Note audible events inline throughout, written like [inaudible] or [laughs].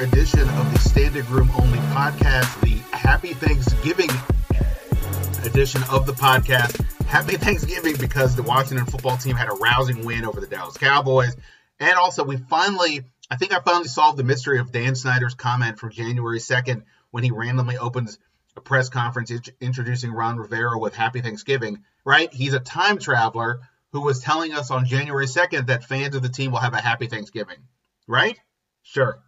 edition of the Standig Room Only podcast, the Happy Thanksgiving edition of the podcast. Happy Thanksgiving because the Washington football team had a rousing win over the Dallas Cowboys. And also, we finally, I think I finally solved the mystery of Dan Snyder's comment from January 2nd when he randomly opens a press conference introducing Ron Rivera with Happy Thanksgiving, right? He's a time traveler who was telling us on January 2nd that fans of the team will have a Happy Thanksgiving, right? Sure.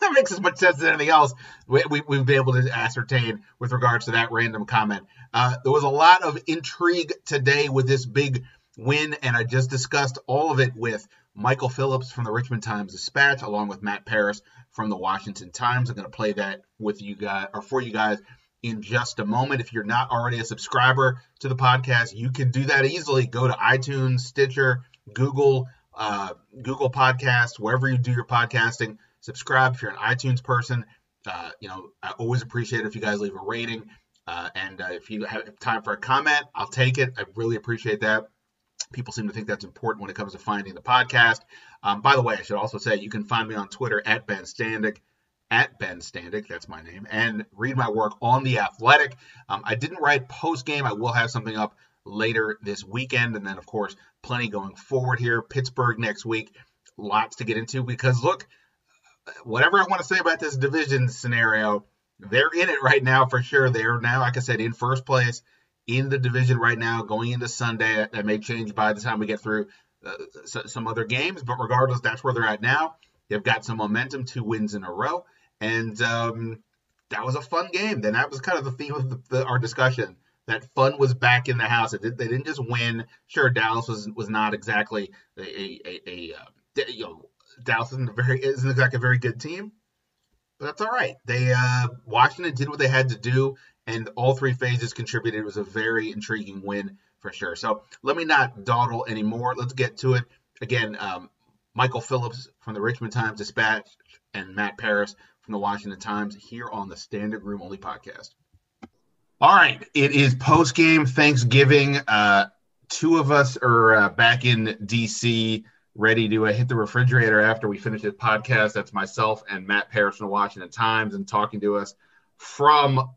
That makes as much sense as anything else we, we, we've been able to ascertain with regards to that random comment. Uh, there was a lot of intrigue today with this big win, and I just discussed all of it with Michael Phillips from the Richmond Times Dispatch, along with Matt Paras from the Washington Times. I'm going to play that with you guys or for you guys in just a moment. If you're not already a subscriber to the podcast, you can do that easily. Go to iTunes, Stitcher, Google, uh, Google Podcasts, wherever you do your podcasting subscribe if you're an iTunes person. Uh, you know, I always appreciate it if you guys leave a rating. Uh, and uh, if you have time for a comment, I'll take it. I really appreciate that. People seem to think that's important when it comes to finding the podcast. Um, by the way, I should also say you can find me on Twitter at Ben Standig, at Ben Standig, that's my name, and read my work on The Athletic. Um, I didn't write post game. I will have something up later this weekend. And then, of course, plenty going forward here. Pittsburgh next week. Lots to get into because, look, whatever I want to say about this division scenario, they're in it right now for sure. They're now, like I said, in first place in the division right now, going into Sunday. That may change by the time we get through uh, some other games, but regardless, that's where they're at now. They've got some momentum, two wins in a row, and um, that was a fun game. Then that was kind of the theme of the, the, our discussion. That fun was back in the house. Did, they didn't just win. Sure, Dallas was was not exactly a, a, a, a uh, you know Dallas isn't very isn't exactly a very good team, but that's all right. They uh, Washington did what they had to do, and all three phases contributed. It was a very intriguing win for sure. So let me not dawdle anymore. Let's get to it. Again, um, Michael Phillips from the Richmond Times Dispatch and Matt Paras from the Washington Times here on the Standig Room Only podcast. All right, it is post game Thanksgiving. Uh, two of us are uh, back in DC ready to uh, hit the refrigerator after we finish this podcast. That's myself and Matt Paras from the Washington Times and talking to us from,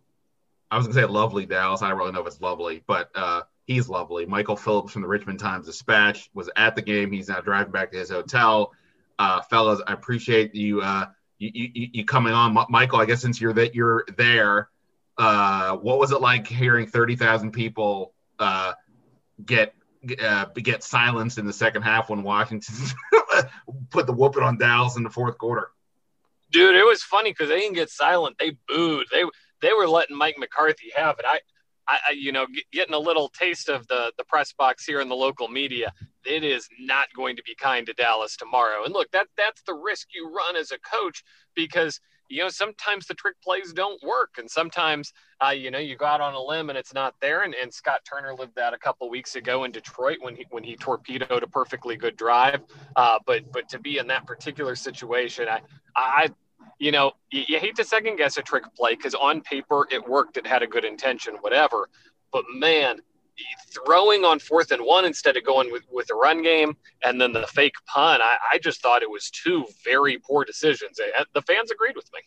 I was going to say lovely Dallas. I don't really know if it's lovely, but uh, he's lovely. Michael Phillips from the Richmond Times Dispatch was at the game. He's now driving back to his hotel. Uh, fellas, I appreciate you, uh, you, you, you coming on. M- Michael, I guess since you're that you're there, uh, what was it like hearing 30,000 people uh, get uh, get silenced in the second half when Washington [laughs] put the whooping on Dallas in the fourth quarter. Dude, it was funny because they didn't get silent; they booed. They they were letting Mike McCarthy have it. I, I, you know, getting a little taste of the the press box here in the local media. It is not going to be kind to Dallas tomorrow. And look, that that's the risk you run as a coach because you know, sometimes the trick plays don't work. And sometimes, uh, you know, you go out on a limb and it's not there. And, and Scott Turner lived that a couple weeks ago in Detroit when he, when he torpedoed a perfectly good drive. Uh, but, but to be in that particular situation, I, I, you know, you, you hate to second guess a trick play because on paper it worked. It had a good intention, whatever. But man, throwing on fourth and one instead of going with, with the run game and then the fake pun. I, I just thought it was two very poor decisions. The fans agreed with me.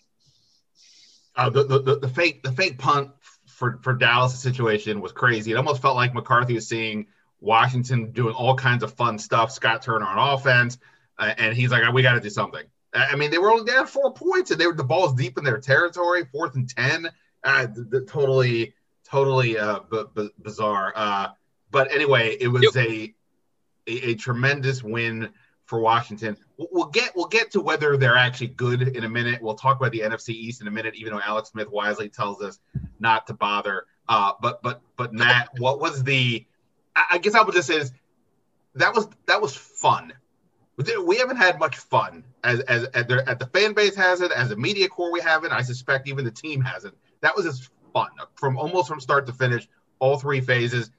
Uh, the, the, the fake the fake punt for for Dallas situation was crazy. It almost felt like McCarthy was seeing Washington doing all kinds of fun stuff. Scott Turner on offense, uh, and he's like, "We got to do something." I mean, they were only down four points, and they were the ball's deep in their territory, fourth and ten. Uh, the, the, totally totally uh, b- b- bizarre. Uh, but anyway, it was yep. a, a, a tremendous win for Washington. We'll get we'll get to whether they're actually good in a minute. We'll talk about the NFC East in a minute, even though Alex Smith wisely tells us not to bother. Uh, but but but Matt, what was the? I guess I would just say is that was that was fun. We haven't had much fun as as at the, at the fan base has it, as a media corps we haven't. I suspect even the team hasn't. That was as fun from almost from start to finish. All three phases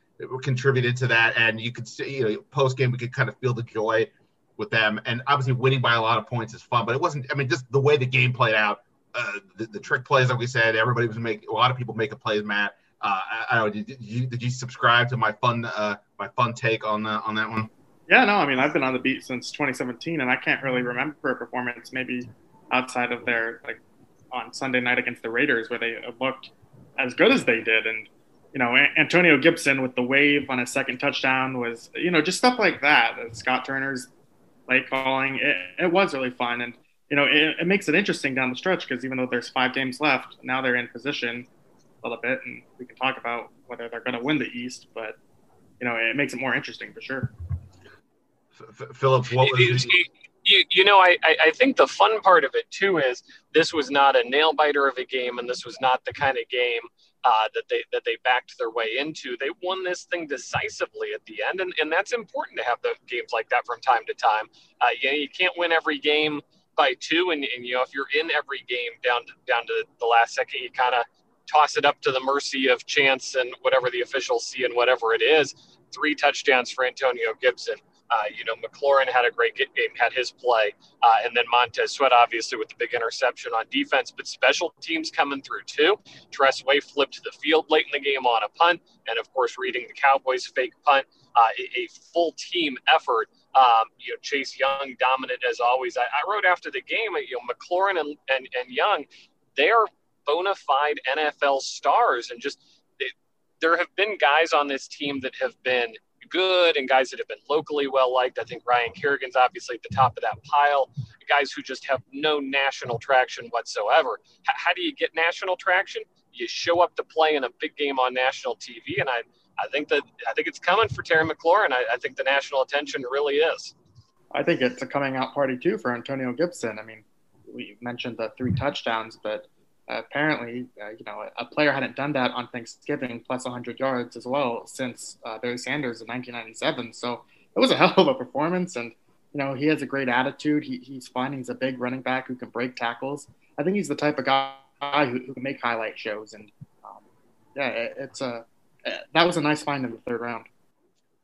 contributed to that, and you could see, you know, post game we could kind of feel the joy with them. And obviously, winning by a lot of points is fun, but it wasn't. I mean, just the way the game played out, uh, the, the, trick plays, like we said, everybody was making a lot of people making plays. Matt, uh, I, I, don't know. Did, you did you subscribe to my fun uh, my fun take on the, on that one? Yeah, no. I mean, I've been on the beat since 2017, and I can't really remember a performance maybe outside of their like on Sunday night against the Raiders where they looked as good as they did. And you know, Antonio Gibson with the wave on his second touchdown was you know just stuff like that. Scott Turner's play calling it, it was really fun and. You know, it, it makes it interesting down the stretch because even though there's five games left, now they're in position a little bit, and we can talk about whether they're going to win the East. But you know, it makes it more interesting for sure. Phillips, what was you, you know, I, I think the fun part of it too is this was not a nail biter of a game, and this was not the kind of game uh, that they that they backed their way into. They won this thing decisively at the end, and, and that's important to have the games like that from time to time. Uh, you, know, you can't win every game by two, and, and you know if you're in every game down to, down to the last second, you kind of toss it up to the mercy of chance and whatever the officials see and whatever it is. Three touchdowns for Antonio Gibson. Uh, you know, McLaurin had a great game, had his play, uh, and then Montez Sweat obviously with the big interception on defense, but special teams coming through too. Tress Way flipped the field late in the game on a punt, and of course, reading the Cowboys' fake punt, uh, a, a, full team effort. Um, you know, Chase Young dominant as always. I, I wrote after the game, you know, McLaurin and, and, and Young, they are bona fide NFL stars. And just it, there have been guys on this team that have been good and guys that have been locally well liked. I think Ryan Kerrigan's obviously at the top of that pile. Guys who just have no national traction whatsoever. H- how do you get national traction? You show up to play in a big game on national TV, and I, I think that I think it's coming for Terry McLaurin. I, I think the national attention really is. I think it's a coming out party too for Antonio Gibson. I mean, we mentioned the three touchdowns, but apparently, uh, you know, a player hadn't done that on Thanksgiving plus 100 yards as well since uh, Barry Sanders in 1997. So it was a [laughs] hell of a performance, and you know, he has a great attitude. He, he's fun. He's a big running back who can break tackles. I think he's the type of guy who, who can make highlight shows, and um, yeah, it, it's a that was a nice find in the third round.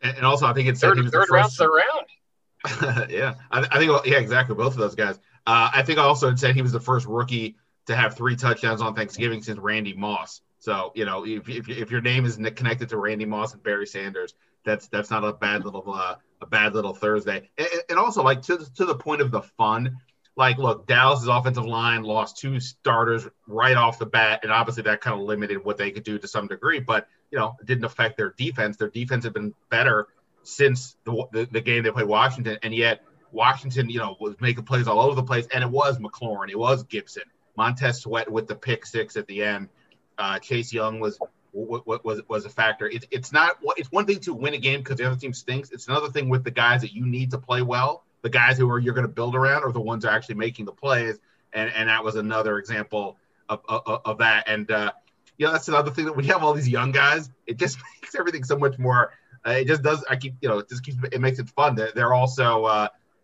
And, also, I think it's third, third round, third [laughs] round. yeah, I, I, think yeah, exactly. Both of those guys. Uh, I think also said he was the first rookie to have three touchdowns on Thanksgiving since Randy Moss. So you know, if, if, if your name is connected to Randy Moss and Barry Sanders, that's that's not a bad little uh, a bad little Thursday. And, and, also, like to to the point of the fun, like look, Dallas's offensive line lost two starters right off the bat, and obviously that kind of limited what they could do to some degree. But you know, it didn't affect their defense. Their defense had been better since the the, the game they played Washington, and yet Washington, you know, was making plays all over the place, and it was McLaurin, it was Gibson Montez Sweat with the pick six at the end. Uh, Chase Young was was was a factor. It, it's not it's one thing to win a game because the other team stinks. It's another thing with the guys that you need to play well. The guys who are you're going to build around are the ones are actually making the plays, and and that was another example of of, of that. And uh, you know that's another thing that when you have all these young guys, it just [laughs] makes everything so much more. Uh, it just does. I keep you know it just keeps it makes it fun. They're, they're also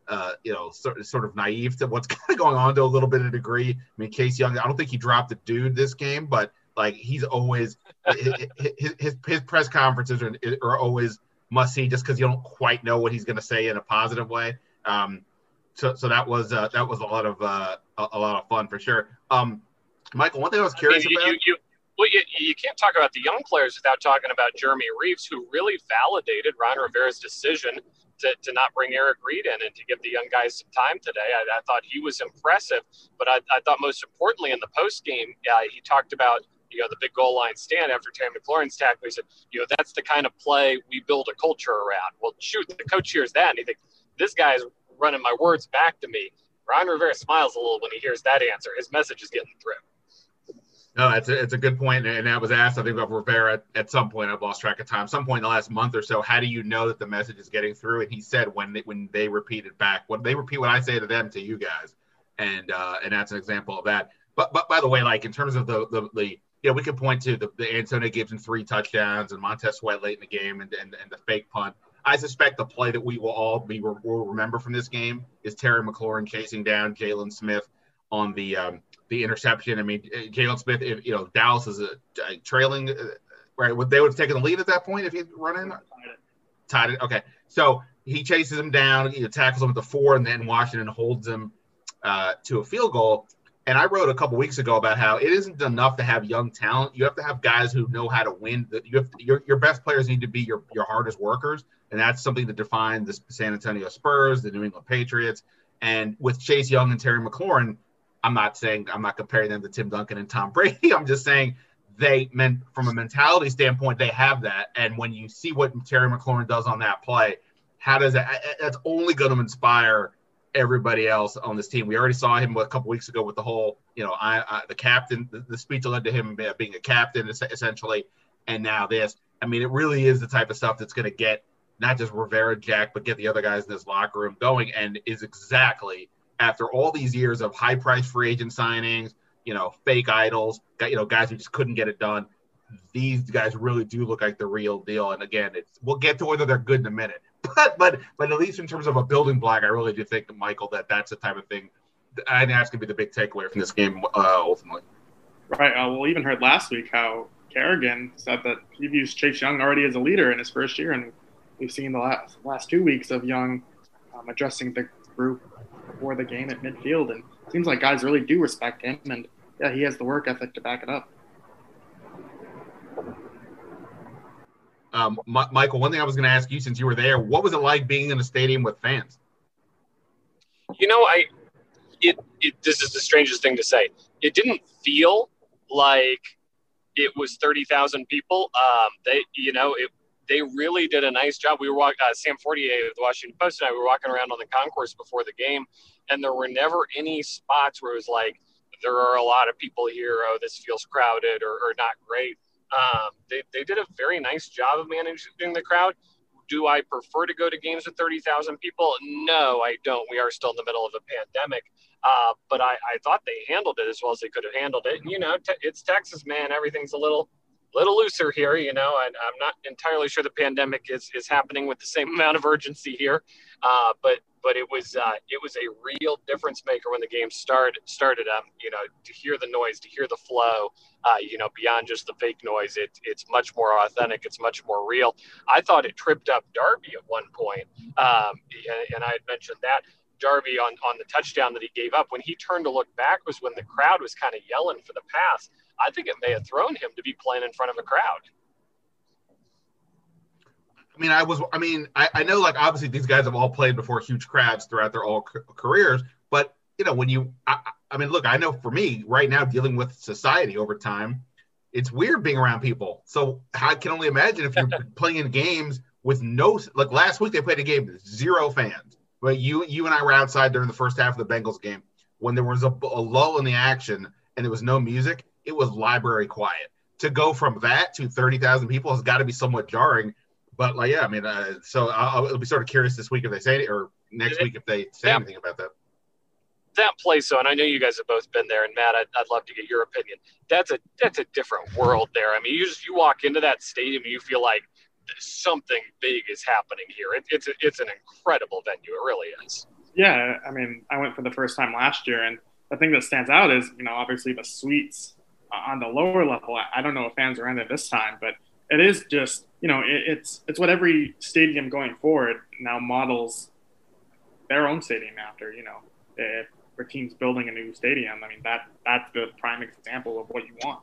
uh, you know, sort, sort of naive to what's [laughs] kind of going on to a little bit of degree. I mean, Chase Young, I don't think he dropped a dude this game, but like he's always [laughs] his, his, his press conferences are, are always must see just because you don't quite know what he's going to say in a positive way. Um, so so that was uh, that was a lot of uh, a, a, lot of fun for sure. Um, Michael, one thing I was curious I mean, about. You, you, well, you, you can't talk about the young players without talking about Jeremy Reaves, who really validated Ron Rivera's decision to, to not bring Eric Reid in and to give the young guys some time today. I, I thought he was impressive, but I, I thought most importantly in the post game, uh, he talked about you know the big goal line stand after Terry McLaurin's tackle. He said, you know, that's the kind of play we build a culture around. Well, shoot, the coach hears that and he thinks this guy's running my words back to me. Ron Rivera smiles a little when he hears that answer. His message is getting through. No, it's a, it's a good point, and that was asked, I think, of Rivera at, at some point. I've lost track of time. Some point in the last month or so. How do you know that the message is getting through? And he said when they, when they repeat it back, when they repeat what I say to them to you guys, and uh, and that's an example of that. But but by the way, like in terms of the the, the you know, we could point to the, the Antonio Gibson three touchdowns and Montez Sweat late in the game and, and, and the fake punt. I suspect the play that we will all be will remember from this game is Terry McLaurin chasing down Jaylon Smith on the um, the interception. I mean, Jaylon Smith, if you know Dallas is a, a trailing, uh, right? Would they would have taken the lead at that point if he'd run in? Tied it. Okay, so he chases him down, he tackles him at the four, and then Washington holds him uh, to a field goal. And I wrote a couple weeks ago about how it isn't enough to have young talent. You have to have guys who know how to win. You have to, your your best players need to be your your hardest workers, and that's something that defined the San Antonio Spurs, the New England Patriots, and with Chase Young and Terry McLaurin I'm not saying I'm not comparing them to Tim Duncan and Tom Brady. [laughs] I'm just saying they meant from a mentality standpoint, they have that. And when you see what Terry McLaurin does on that play, how does that? That's only going to inspire everybody else on this team. We already saw him a couple weeks ago with the whole, you know, I, I the captain, the, the, speech led to him uh, being a captain essentially, and now this. I mean, it really is the type of stuff that's going to get not just Rivera Jack, but get the other guys in this locker room going, and is exactly after all these years of high price free agent signings, you know, fake idols, you know, guys who just couldn't get it done. These guys really do look like the real deal. And again, it's we'll get to whether they're good in a minute. [laughs] But but but at least in terms of a building block, I really do think, Michael, that that's the type of thing. I think that's going to be the big takeaway from this game uh, ultimately. Right. Uh, we even heard last week how Kerrigan said that he views Chase Young already as a leader in his first year, and we've seen the last last two weeks of Young um, addressing the group before the game at midfield, and it seems like guys really do respect him, and yeah, he has the work ethic to back it up. Um, M- Michael, one thing I was going to ask you since you were there, what was it like being in a stadium with fans? You know, I it, it this is the strangest thing to say. It didn't feel like it was thirty thousand people. Um, they, you know, it they really did a nice job. We were walking, uh, Sam Fortier of the Washington Post and I we were walking around on the concourse before the game, and there were never any spots where it was like, there are a lot of people here. Oh, this feels crowded or, or not great. Um, they, they did a very nice job of managing the crowd. Do I prefer to go to games with 30,000 people? No, I don't. We are still in the middle of a pandemic. Uh, but I, I thought they handled it as well as they could have handled it. And, you know, te- it's Texas, man. Everything's a little little looser here. You know, I, am not entirely sure the pandemic is, is happening with the same [laughs] amount of urgency here, uh, but but it was uh, it was a real difference maker when the game started started. Um, you know, to hear the noise, to hear the flow, uh, you know, beyond just the fake noise, it, it's much more authentic. It's much more real. I thought it tripped up Darby at one point, um, and, and I had mentioned that. Darby on, on the touchdown that he gave up. When he turned to look back was when the crowd was kind of yelling for the pass. I think it may have thrown him to be playing in front of a crowd. I mean, I was, I mean, I, I know like obviously these guys have all played before huge crowds throughout their all careers, but you know, when you, I, I mean, look, I know for me right now dealing with society over time, it's weird being around people. So I can only imagine if you're [laughs] playing in games with no, like last week they played a game with zero fans, but you, you and I were outside during the first half of the Bengals game when there was a, a lull in the action and there was no music it was library quiet. To go from that to 30,000 people has got to be somewhat jarring. But like, yeah, I mean, uh, so I'll, I'll, be sort of curious this week if they say it or next week if they say anything about that. That place, though, and I know you guys have both been there, and Matt, I'd, I'd love to get your opinion. That's a that's a different world there. I mean, you just you walk into that stadium, and you feel like something big is happening here. It, it's a, it's an incredible venue. It really is. Yeah, I mean, I went for the first time last year, and the thing that stands out is, you know, obviously the suites on the lower level. I don't know if fans are in it this time, but it is just you know it, it's it's what every stadium going forward now models their own stadium after. You know, if a team's building a new stadium, I mean that that's the prime example of what you want.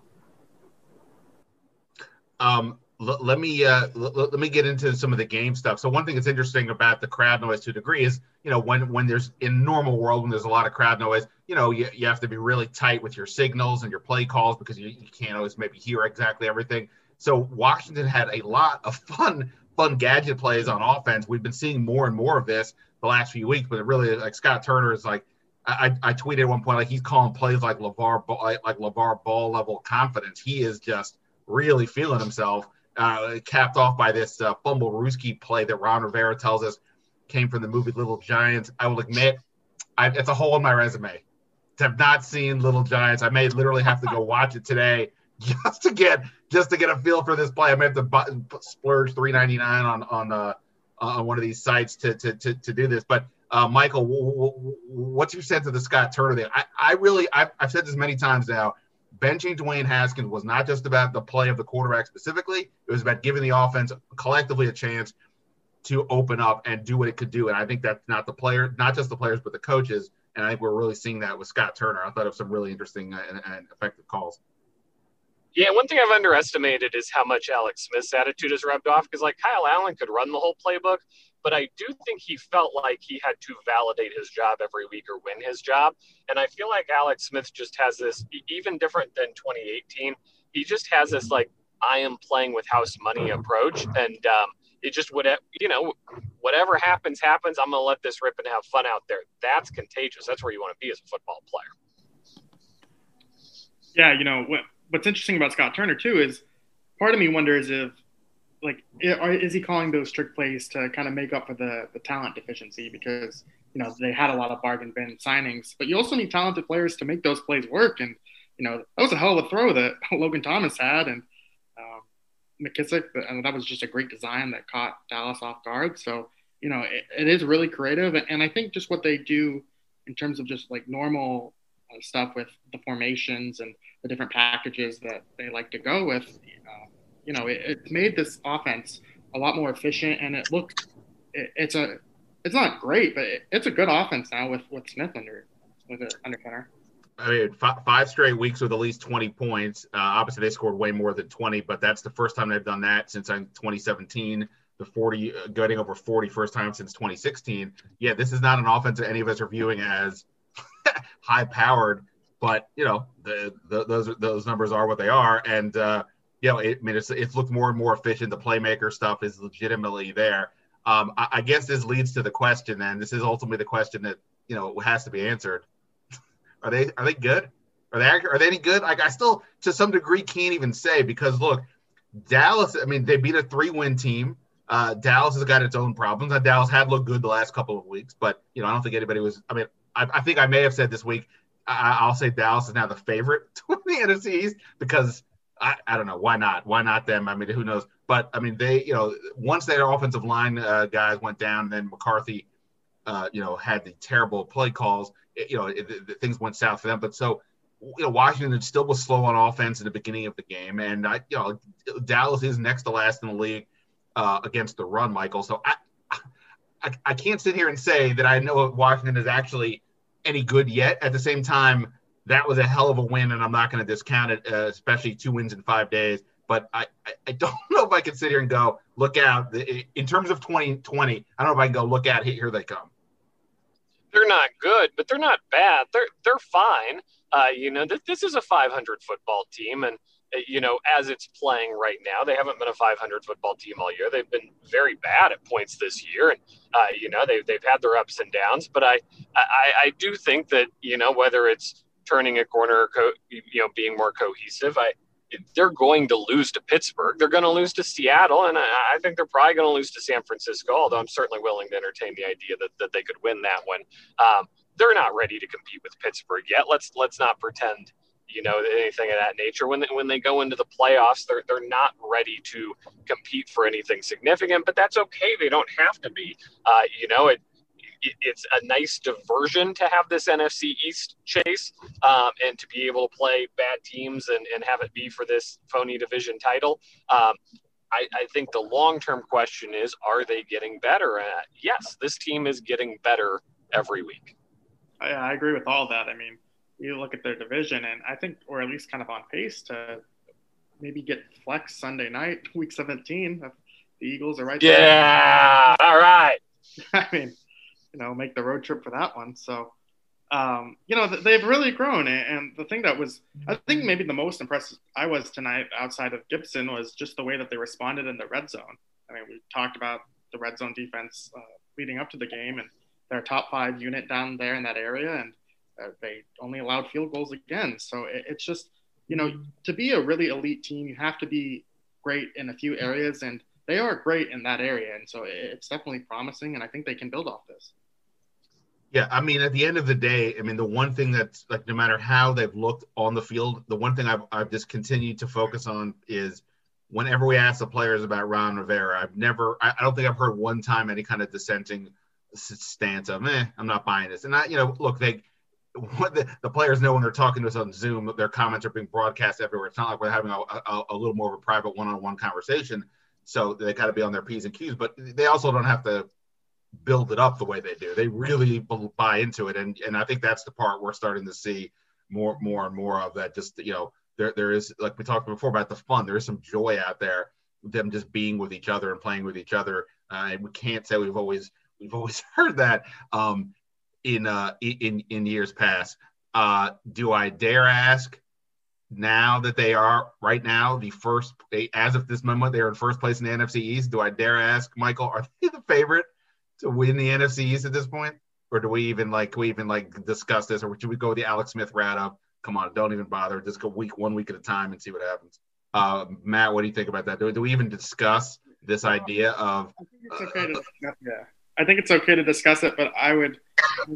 Um, l- let me uh, l- let me get into some of the game stuff. So one thing that's interesting about the crowd noise to a degree is you know when when there's in normal world when there's a lot of crowd noise, you know you, you have to be really tight with your signals and your play calls because you, you can't always maybe hear exactly everything. So Washington had a lot of fun fun gadget plays on offense. We've been seeing more and more of this the last few weeks, but it really like Scott Turner is like I, I tweeted at one point like he's calling plays like LeVar like LeVar Ball level confidence. He is just really feeling himself uh, capped off by this uh, Fumblerooski play that Ron Rivera tells us came from the movie Little Giants. I will admit, I, it's a hole in my resume to have not seen Little Giants. I may literally have to go [laughs] watch it today just to get just to get a feel for this play. I may have to button, splurge three ninety nine on on uh, on one of these sites to to to, to do this. But uh, Michael, w- w- what's your sense of the Scott Turner thing? I, I really I've, I've said this many times now benching Dwayne Haskins was not just about the play of the quarterback specifically. It was about giving the offense collectively a chance to open up and do what it could do. And I think that's not the player, not just the players, but the coaches. And I think we're really seeing that with Scott Turner. I thought of some really interesting uh, and, and effective calls. Yeah, one thing I've underestimated is how much Alex Smith's attitude has rubbed off because, like, Kyle Allen could run the whole playbook, but I do think he felt like he had to validate his job every week or win his job. And I feel like Alex Smith just has this, even different than 2018, he just has this, like, I am playing with house money approach. And um, it just would, you know, whatever happens, happens. I'm going to let this rip and have fun out there. That's contagious. That's where you want to be as a football player. Yeah, you know, what, what's interesting about Scott Turner too is part of me wonders if like is he calling those trick plays to kind of make up for the the talent deficiency because you know they had a lot of bargain bin signings, but you also need talented players to make those plays work. And you know that was a hell of a throw that [laughs] Logan Thomas had, and um, McKissic, and that was just a great design that caught Dallas off guard. So you know it, it is really creative, and I think just what they do in terms of just like normal uh, stuff with the formations and the different packages that they like to go with. Uh, you know, it, it, made this offense a lot more efficient, and it looked it, it's a it's not great, but it, it's a good offense now with with Smith under with it under center. I mean, five, five straight weeks with at least 20 points. Uh, obviously, they scored way more than 20, but that's the first time they've done that since 2017. The 40, uh, getting over 40 first time since 2016. Yeah, this is not an offense that any of us are viewing as [laughs] high powered, but you know, the, the, those those numbers are what they are, and uh, you know, it, I mean, it's it's looked more and more efficient. The playmaker stuff is legitimately there. Um, I, I, guess this leads to the question. Then this is ultimately the question that you know has to be answered. [laughs] are they are they good? Are they are they any good? Like I still to some degree can't even say because look, Dallas. I mean, they beat a three win team. Uh, Dallas has got its own problems. Uh, Dallas had looked good the last couple of weeks, but you know I don't think anybody was. I mean, I, I think I may have said this week. I, will say Dallas is now the favorite [laughs] to win the NFC East because I, I don't know. Why not? Why not them? I mean who knows? But I mean they you know once their offensive line uh, guys went down then McCarthy uh, you know had the terrible play calls it, you know it, it, things went south for them. But so you know Washington still was slow on offense in the beginning of the game. And I you know Dallas is next to last in the league uh, against the run Michael. So I, I I can't sit here and say that I know Washington is actually any good yet. At the same time that was a hell of a win, and I'm not going to discount it, uh, especially two wins in five days. But I, I don't [laughs] know if I can sit here and go, look out. In terms of 2020, I don't know if I can go, look out, here they come. They're not good, but they're not bad. They're they're fine. Uh, you know, th- this is a 500 football team, and uh, you know, as it's playing right now, they haven't been a 500 football team all year. They've been very bad at points this year, and uh, you know, they've they've had their ups and downs. But I, I I do think that you know whether it's turning a corner, co- you know, being more cohesive. I they're going to lose to Pittsburgh. They're going to lose to Seattle, and I, I think they're probably going to lose to San Francisco. Although I'm certainly willing to entertain the idea that, that they could win that one. Um, they're not ready to compete with Pittsburgh yet. Let's let's not pretend you know anything of that nature. When they, when they go into the playoffs, they're they're not ready to compete for anything significant. But that's okay. They don't have to be. Uh, you know it it's a nice diversion to have this NFC East chase um, and to be able to play bad teams and, and have it be for this phony division title. Um, I, I, think the long term question is are they getting better? Uh, yes, this team is getting better every week. I, I agree with all that. I mean, you look at their division, and I think we're at least kind of on pace to maybe get flex Sunday night, [laughs] week 17. If the Eagles are right yeah, there. Yeah, all right. [laughs] I mean, you know make the road trip for that one. So um, you know they've really grown. And the thing that was I think maybe the most impressed I was tonight outside of Gibson was just the way that they responded in the red zone. I mean we talked about the red zone defense uh, leading up to the game and their top five unit down there in that area and uh, they only allowed field goals again. So it, it's just you know to be a really elite team you have to be great in a few areas and they are great in that area and so it's definitely promising and i think they can build off this yeah, I mean, at the end of the day, I mean, the one thing that's like, no matter how they've looked on the field, the one thing I've, I've just continued to focus on is whenever we ask the players about Ron Rivera, I've never, I, I don't think I've heard one time any kind of dissenting stance of, eh, I'm not buying this. And I, you know, look, they, [laughs] what the, the players know when they're talking to us on Zoom, their comments are being broadcast everywhere. It's not like we're having a, a, a little more of a private one-on-one conversation. So they got to be on their P's and Q's, but they also don't have to build it up the way they do. They really buy into it, and and I think that's the part we're starting to see more more and more of that. Just you know, there there is like we talked before about the fun. There is some joy out there, them just being with each other and playing with each other. Uh, and we can't say we've always we've always [laughs] heard that um, in uh, in in years past. Uh, do I dare ask? Now that they are right now the first, as of this moment, they are in first place in the NFC East. Do I dare ask, Michael, are they the favorite win the NFC East at this point? or do we even like we even like discuss this, or should we go with the Alex Smith route of come on, don't even bother, just go week one week at a time and see what happens? Uh, Matt, what do you think about that? Do, do we even discuss this idea of? I think it's okay to, yeah, I think it's okay to discuss it, but I would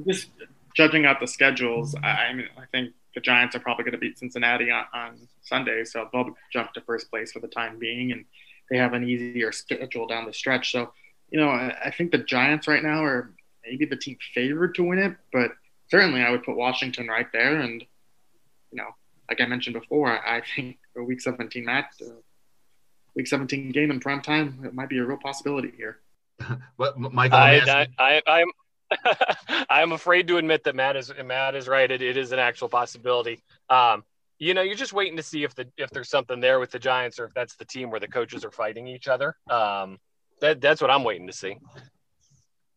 just judging out the schedules. I, I mean, I think the Giants are probably going to beat Cincinnati on, on Sunday, so they'll jump to first place for the time being, and they have an easier schedule down the stretch. So, you know, I, I think the Giants right now are maybe the team favored to win it, but certainly I would put Washington right there. And you know, like I mentioned before, I think a Week 17 match, uh, Week 17 game in prime time, it might be a real possibility here. [laughs] but Michael, I, I, I, am [laughs] I'm afraid to admit that Matt is Matt is right. It, it is an actual possibility. Um, you know, you're just waiting to see if the if there's something there with the Giants or if that's the team where the coaches are fighting each other. Um, that that's what I'm waiting to see.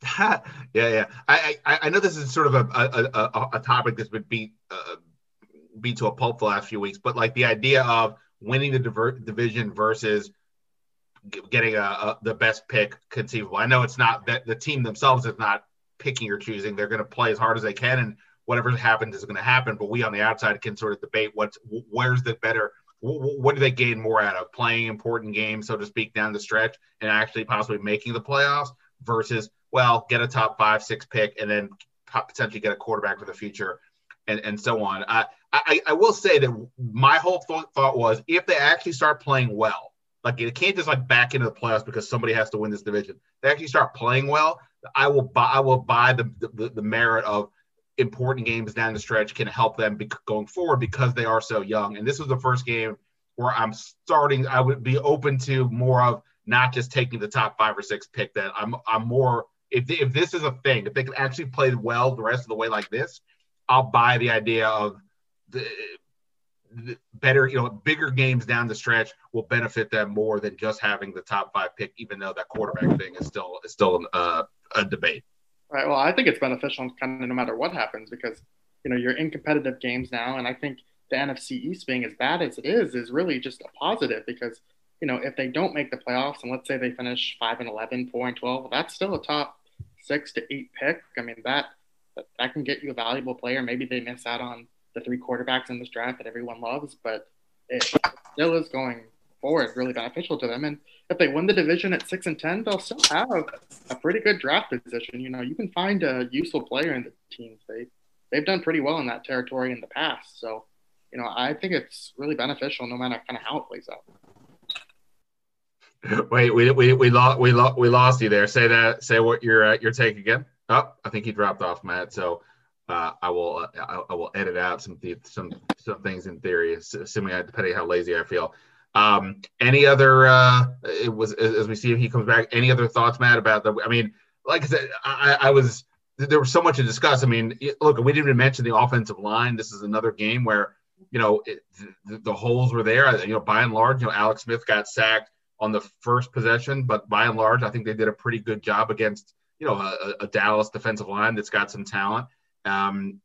[laughs] yeah, yeah. I, I, I know this is sort of a a, a, a topic that's been beat uh, beat to a pulp the last few weeks, but like the idea of winning the diver- division versus getting a, a, the best pick conceivable. I know it's not that the team themselves is not picking or choosing; they're going to play as hard as they can, and whatever happens is going to happen. But we on the outside can sort of debate what's where's the better. What do they gain more out of playing important games, so to speak, down the stretch, and actually possibly making the playoffs versus well, get a top five, six pick, and then potentially get a quarterback for the future, and, and so on. I, I, I will say that my whole thought, thought was if they actually start playing well, like it can't just like back into the playoffs because somebody has to win this division. They actually start playing well. I will buy. I will buy the the, the merit of important games down the stretch can help them be going forward because they are so young. And this was the first game where I'm starting. I would be open to more of not just taking the top five or six pick. That I'm I'm more if, if this is a thing, if they can actually play well the rest of the way like this, I'll buy the idea of the, the better, you know, bigger games down the stretch will benefit them more than just having the top five pick, even though that quarterback thing is still is still uh, a debate. Right. Well, I think it's beneficial kind of no matter what happens because you know you're in competitive games now, and I think the NFC East being as bad as it is is really just a positive because you know if they don't make the playoffs and let's say they finish five and 11, 4 and 12, that's still a top six to eight pick, I mean that that can get you a valuable player. Maybe they miss out on the three quarterbacks in this draft that everyone loves, but it still is going forward really beneficial to them. And if they win the division at six and ten, they'll still have a pretty good draft position. You know, you can find a useful player in the teams. They they've done pretty well in that territory in the past. So, you know, I think it's really beneficial no matter kind of how it plays out. [laughs] Wait, we we we lost we lost we lost you there. Say that. Say what your uh, your take again. Oh, I think he dropped off, Matt. So uh, I will uh, I, I, will edit out some some some things in theory, assuming I, depending how lazy I feel. Um, any other? Uh, it was as we see if he comes back. Any other thoughts, Matt? About the? I mean, like I said, I, I was there was so much to discuss. I mean, look, we didn't even mention the offensive line. This is another game where you know it, the, the holes were there. You know, by and large, you know, Alex Smith got sacked on the first possession, but by and large, I think they did a pretty good job against you know a, a Dallas defensive line that's got some talent. Um,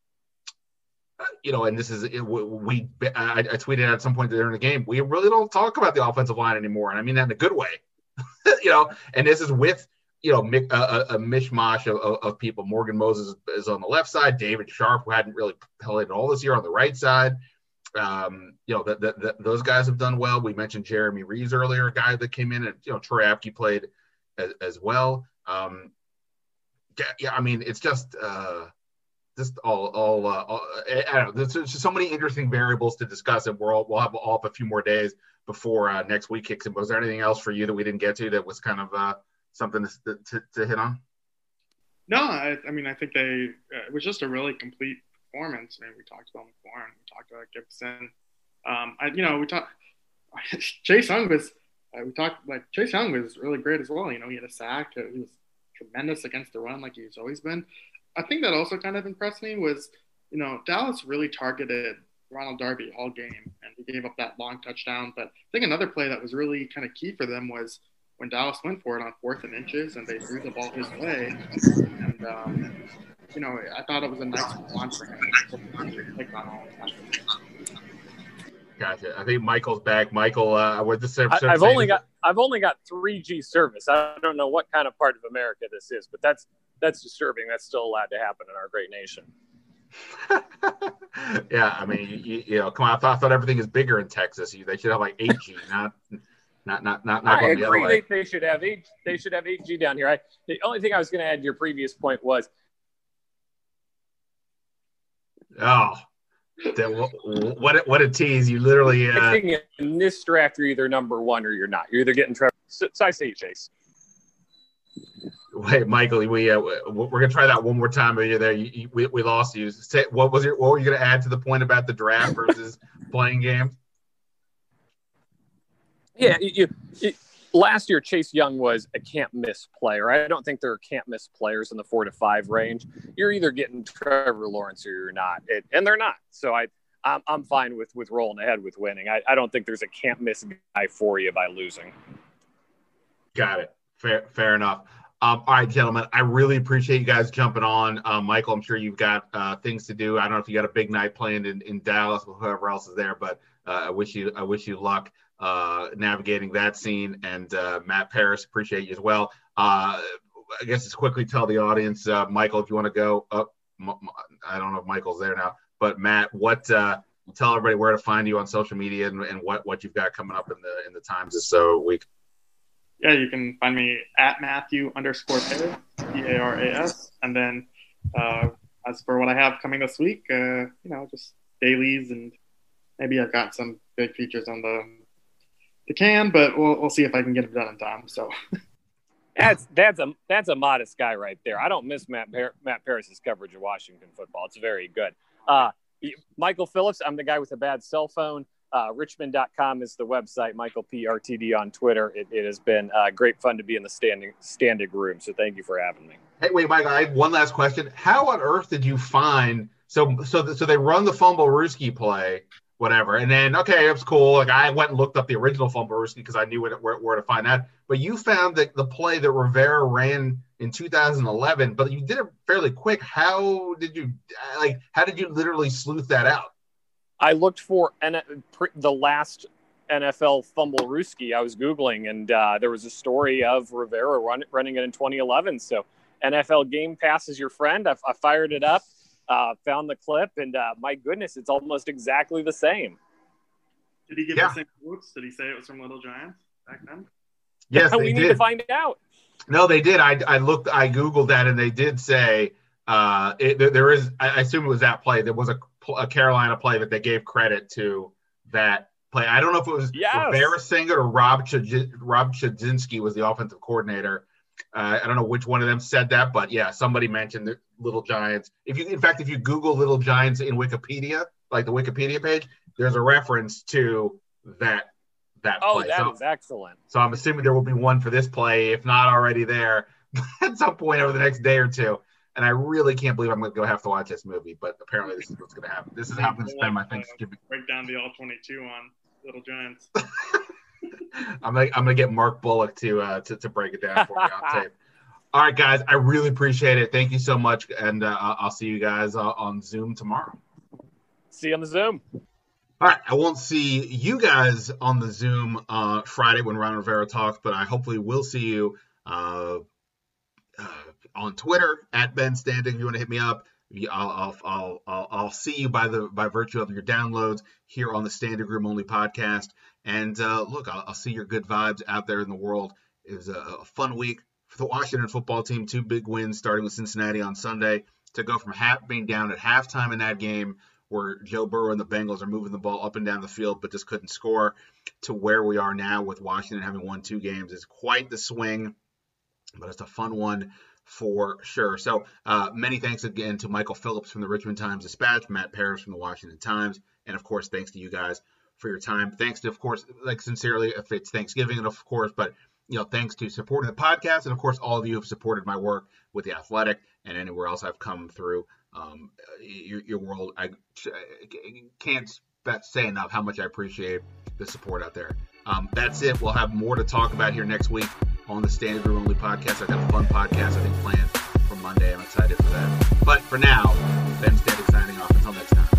you know, and this is we. I, I, tweeted at some point during the game. We really don't talk about the offensive line anymore, and I mean that in a good way. [laughs] you know, and this is with you know a, a mishmash of, of, people. Morgan Moses is on the left side. David Sharpe, who hadn't really played at all this year, on the right side. Um, you know, that, that, those guys have done well. We mentioned Jeremy Reaves earlier, a guy that came in, and you know, Troy Apke played as, as well. Um, yeah, I mean, it's just uh, just all all, uh, all I don't know. There's, just so many interesting variables to discuss, and we're all, we'll have all a few more days before uh, next week kicks in. Was there anything else for you that we didn't get to that was kind of uh, something to, to, to hit on? No, I, I, mean, I think they uh, it was just a really complete performance. I mean, we talked about McLaurin, we talked about Gibson. Um, I, you know, we talked. [laughs] Chase Young was. Uh, we talked like Chase Young was really great as well. You know, he had a sack. He was tremendous against the run, like he's always been. I think that also kind of impressed me was, you know, Dallas really targeted Ronald Darby all game, and he gave up that long touchdown. But I think another play that was really kind of key for them was when Dallas went for it on fourth and inches, and they threw the ball his way. And um, you know, I thought it was a nice one for him. Gotcha. I think Michael's back. Michael, uh, with the I, I've only got I've only got 3G service. I don't know what kind of part of America this is, but that's that's disturbing. That's still allowed to happen in our great nation. [laughs] yeah, I mean, you, you, know, come on. I thought, I thought everything is bigger in Texas. They should have like 8G, [laughs] not not not not not I agree. They, they, should have eight. They should have 8G down here. I, the only thing I was going to add to your previous point was. Oh, that, what a, what a tease! You literally. Uh, in this draft, you're either number one or you're not. You're either getting Trevor. So, so I say Chase. Wait, Michael, we uh, we're gonna try that one more time. You're there. You, you, we, we lost you. Say, what was your what were you gonna add to the point about the draft versus [laughs] playing games? Yeah, you, you, last year Chase Young was a can't miss player. I don't think there are can't miss players in the four to five range. You're either getting Trevor Lawrence or you're not, it, and they're not. So I I'm, I'm fine with with rolling ahead with winning. I, I don't think there's a can't miss guy for you by losing. Got it. Fair fair enough. Um, all right, gentlemen, I really appreciate you guys jumping on. Um, Michael, I'm sure you've got uh, things to do. I don't know if you got a big night planned in, in Dallas or whoever else is there, but uh, I wish you I wish you luck uh, navigating that scene. And uh, Matt Paras, appreciate you as well. Uh, I guess just quickly tell the audience, uh, Michael, if you want to go up. I don't know if Michael's there now, but Matt, what uh, tell everybody where to find you on social media and, and what what you've got coming up in the in the times so week. Yeah, you can find me at Matthew underscore Paras, P A R A S, and then uh, as for what I have coming this week, uh, you know, just dailies and maybe I've got some big features on the the can, but we'll we'll see if I can get it done in time. So. [laughs] That's that's a that's a modest guy right there. I don't miss Matt Matt Paras's coverage of Washington football. It's very good. Uh, Michael Phillips, I'm the guy with a bad cell phone. Uh, Richmond.com is the website. Michael PRTD on Twitter. It, it has been uh, great fun to be in the standing standing room. So thank you for having me. Hey, wait, Michael. I have one last question. How on earth did you find so so so they run the Fumblerooski play whatever. And then okay, it was cool. Like I went and looked up the original Fumblerooski because I knew where, where, where, to find that. But you found that the play that Rivera ran in 2011, but you did it fairly quick. How did you like? How did you literally sleuth that out? I looked for N- the last NFL Fumblerooski. I was googling, and uh, there was a story of Rivera run, running it in 2011. So NFL Game Pass is your friend. I, I fired it up uh, found the clip, and uh, my goodness, it's almost exactly the same. Did he give yeah. the same quotes? Did he say it was from Little Giants back then? Yes, we need to find out. No, they did. I, I looked, I googled that, and they did say uh, it, there is. I assume it was that play. There was a, a, Carolina play that they gave credit to that play. I don't know if it was yes. Rivera Singer or Rob Ch- Rob Chudzinski was the offensive coordinator. Uh, I don't know which one of them said that, but yeah, somebody mentioned the Little Giants. If you, in fact, if you Google Little Giants in Wikipedia, like the Wikipedia page, there's a reference to that that oh, play. that so, is excellent. So I'm assuming there will be one for this play, if not already there, [laughs] at some point over the next day or two. And I really can't believe I'm going to have to watch this movie, but apparently this is what's going to happen. This is how I'm going to spend my Thanksgiving. Break down the all 22 on Little Giants. [laughs] I'm gonna I'm gonna get Mark Bullock to uh, to to break it down for me on tape. All right, guys, I really appreciate it. Thank you so much, and uh, I'll see you guys uh, on Zoom tomorrow. See you on the Zoom. All right, I won't see you guys on the Zoom uh, Friday when Ron Rivera talks, but I hopefully will see you uh, uh, on Twitter at Ben Standig. If you want to hit me up, I'll, I'll, I'll, I'll, see you by the by virtue of your downloads here on the Standing Room Only podcast. And uh, look, I'll, I'll, see your good vibes out there in the world. It was a, a, fun week for the Washington football team. Two big wins, starting with Cincinnati on Sunday, to go from half being down at halftime in that game, where Joe Burrow and the Bengals are moving the ball up and down the field, but just couldn't score, to where we are now with Washington having won two games. It's quite the swing, but it's a fun one for sure. So uh, many thanks again to Michael Phillips from the Richmond Times Dispatch, Matt Paras from the Washington Times, and of course, thanks to you guys for your time. Thanks to, of course, like sincerely, if it's Thanksgiving, and of course, but you know, thanks to supporting the podcast, and of course, all of you have supported my work with the Athletic and anywhere else I've come through um, your, your world. I, I can't say enough how much I appreciate the support out there. Um, that's it. We'll have more to talk about here next week on the Standig Room Only podcast. I got a fun podcast, I think, planned for Monday. I'm excited for that. But for now, Ben Standig signing off. Until next time.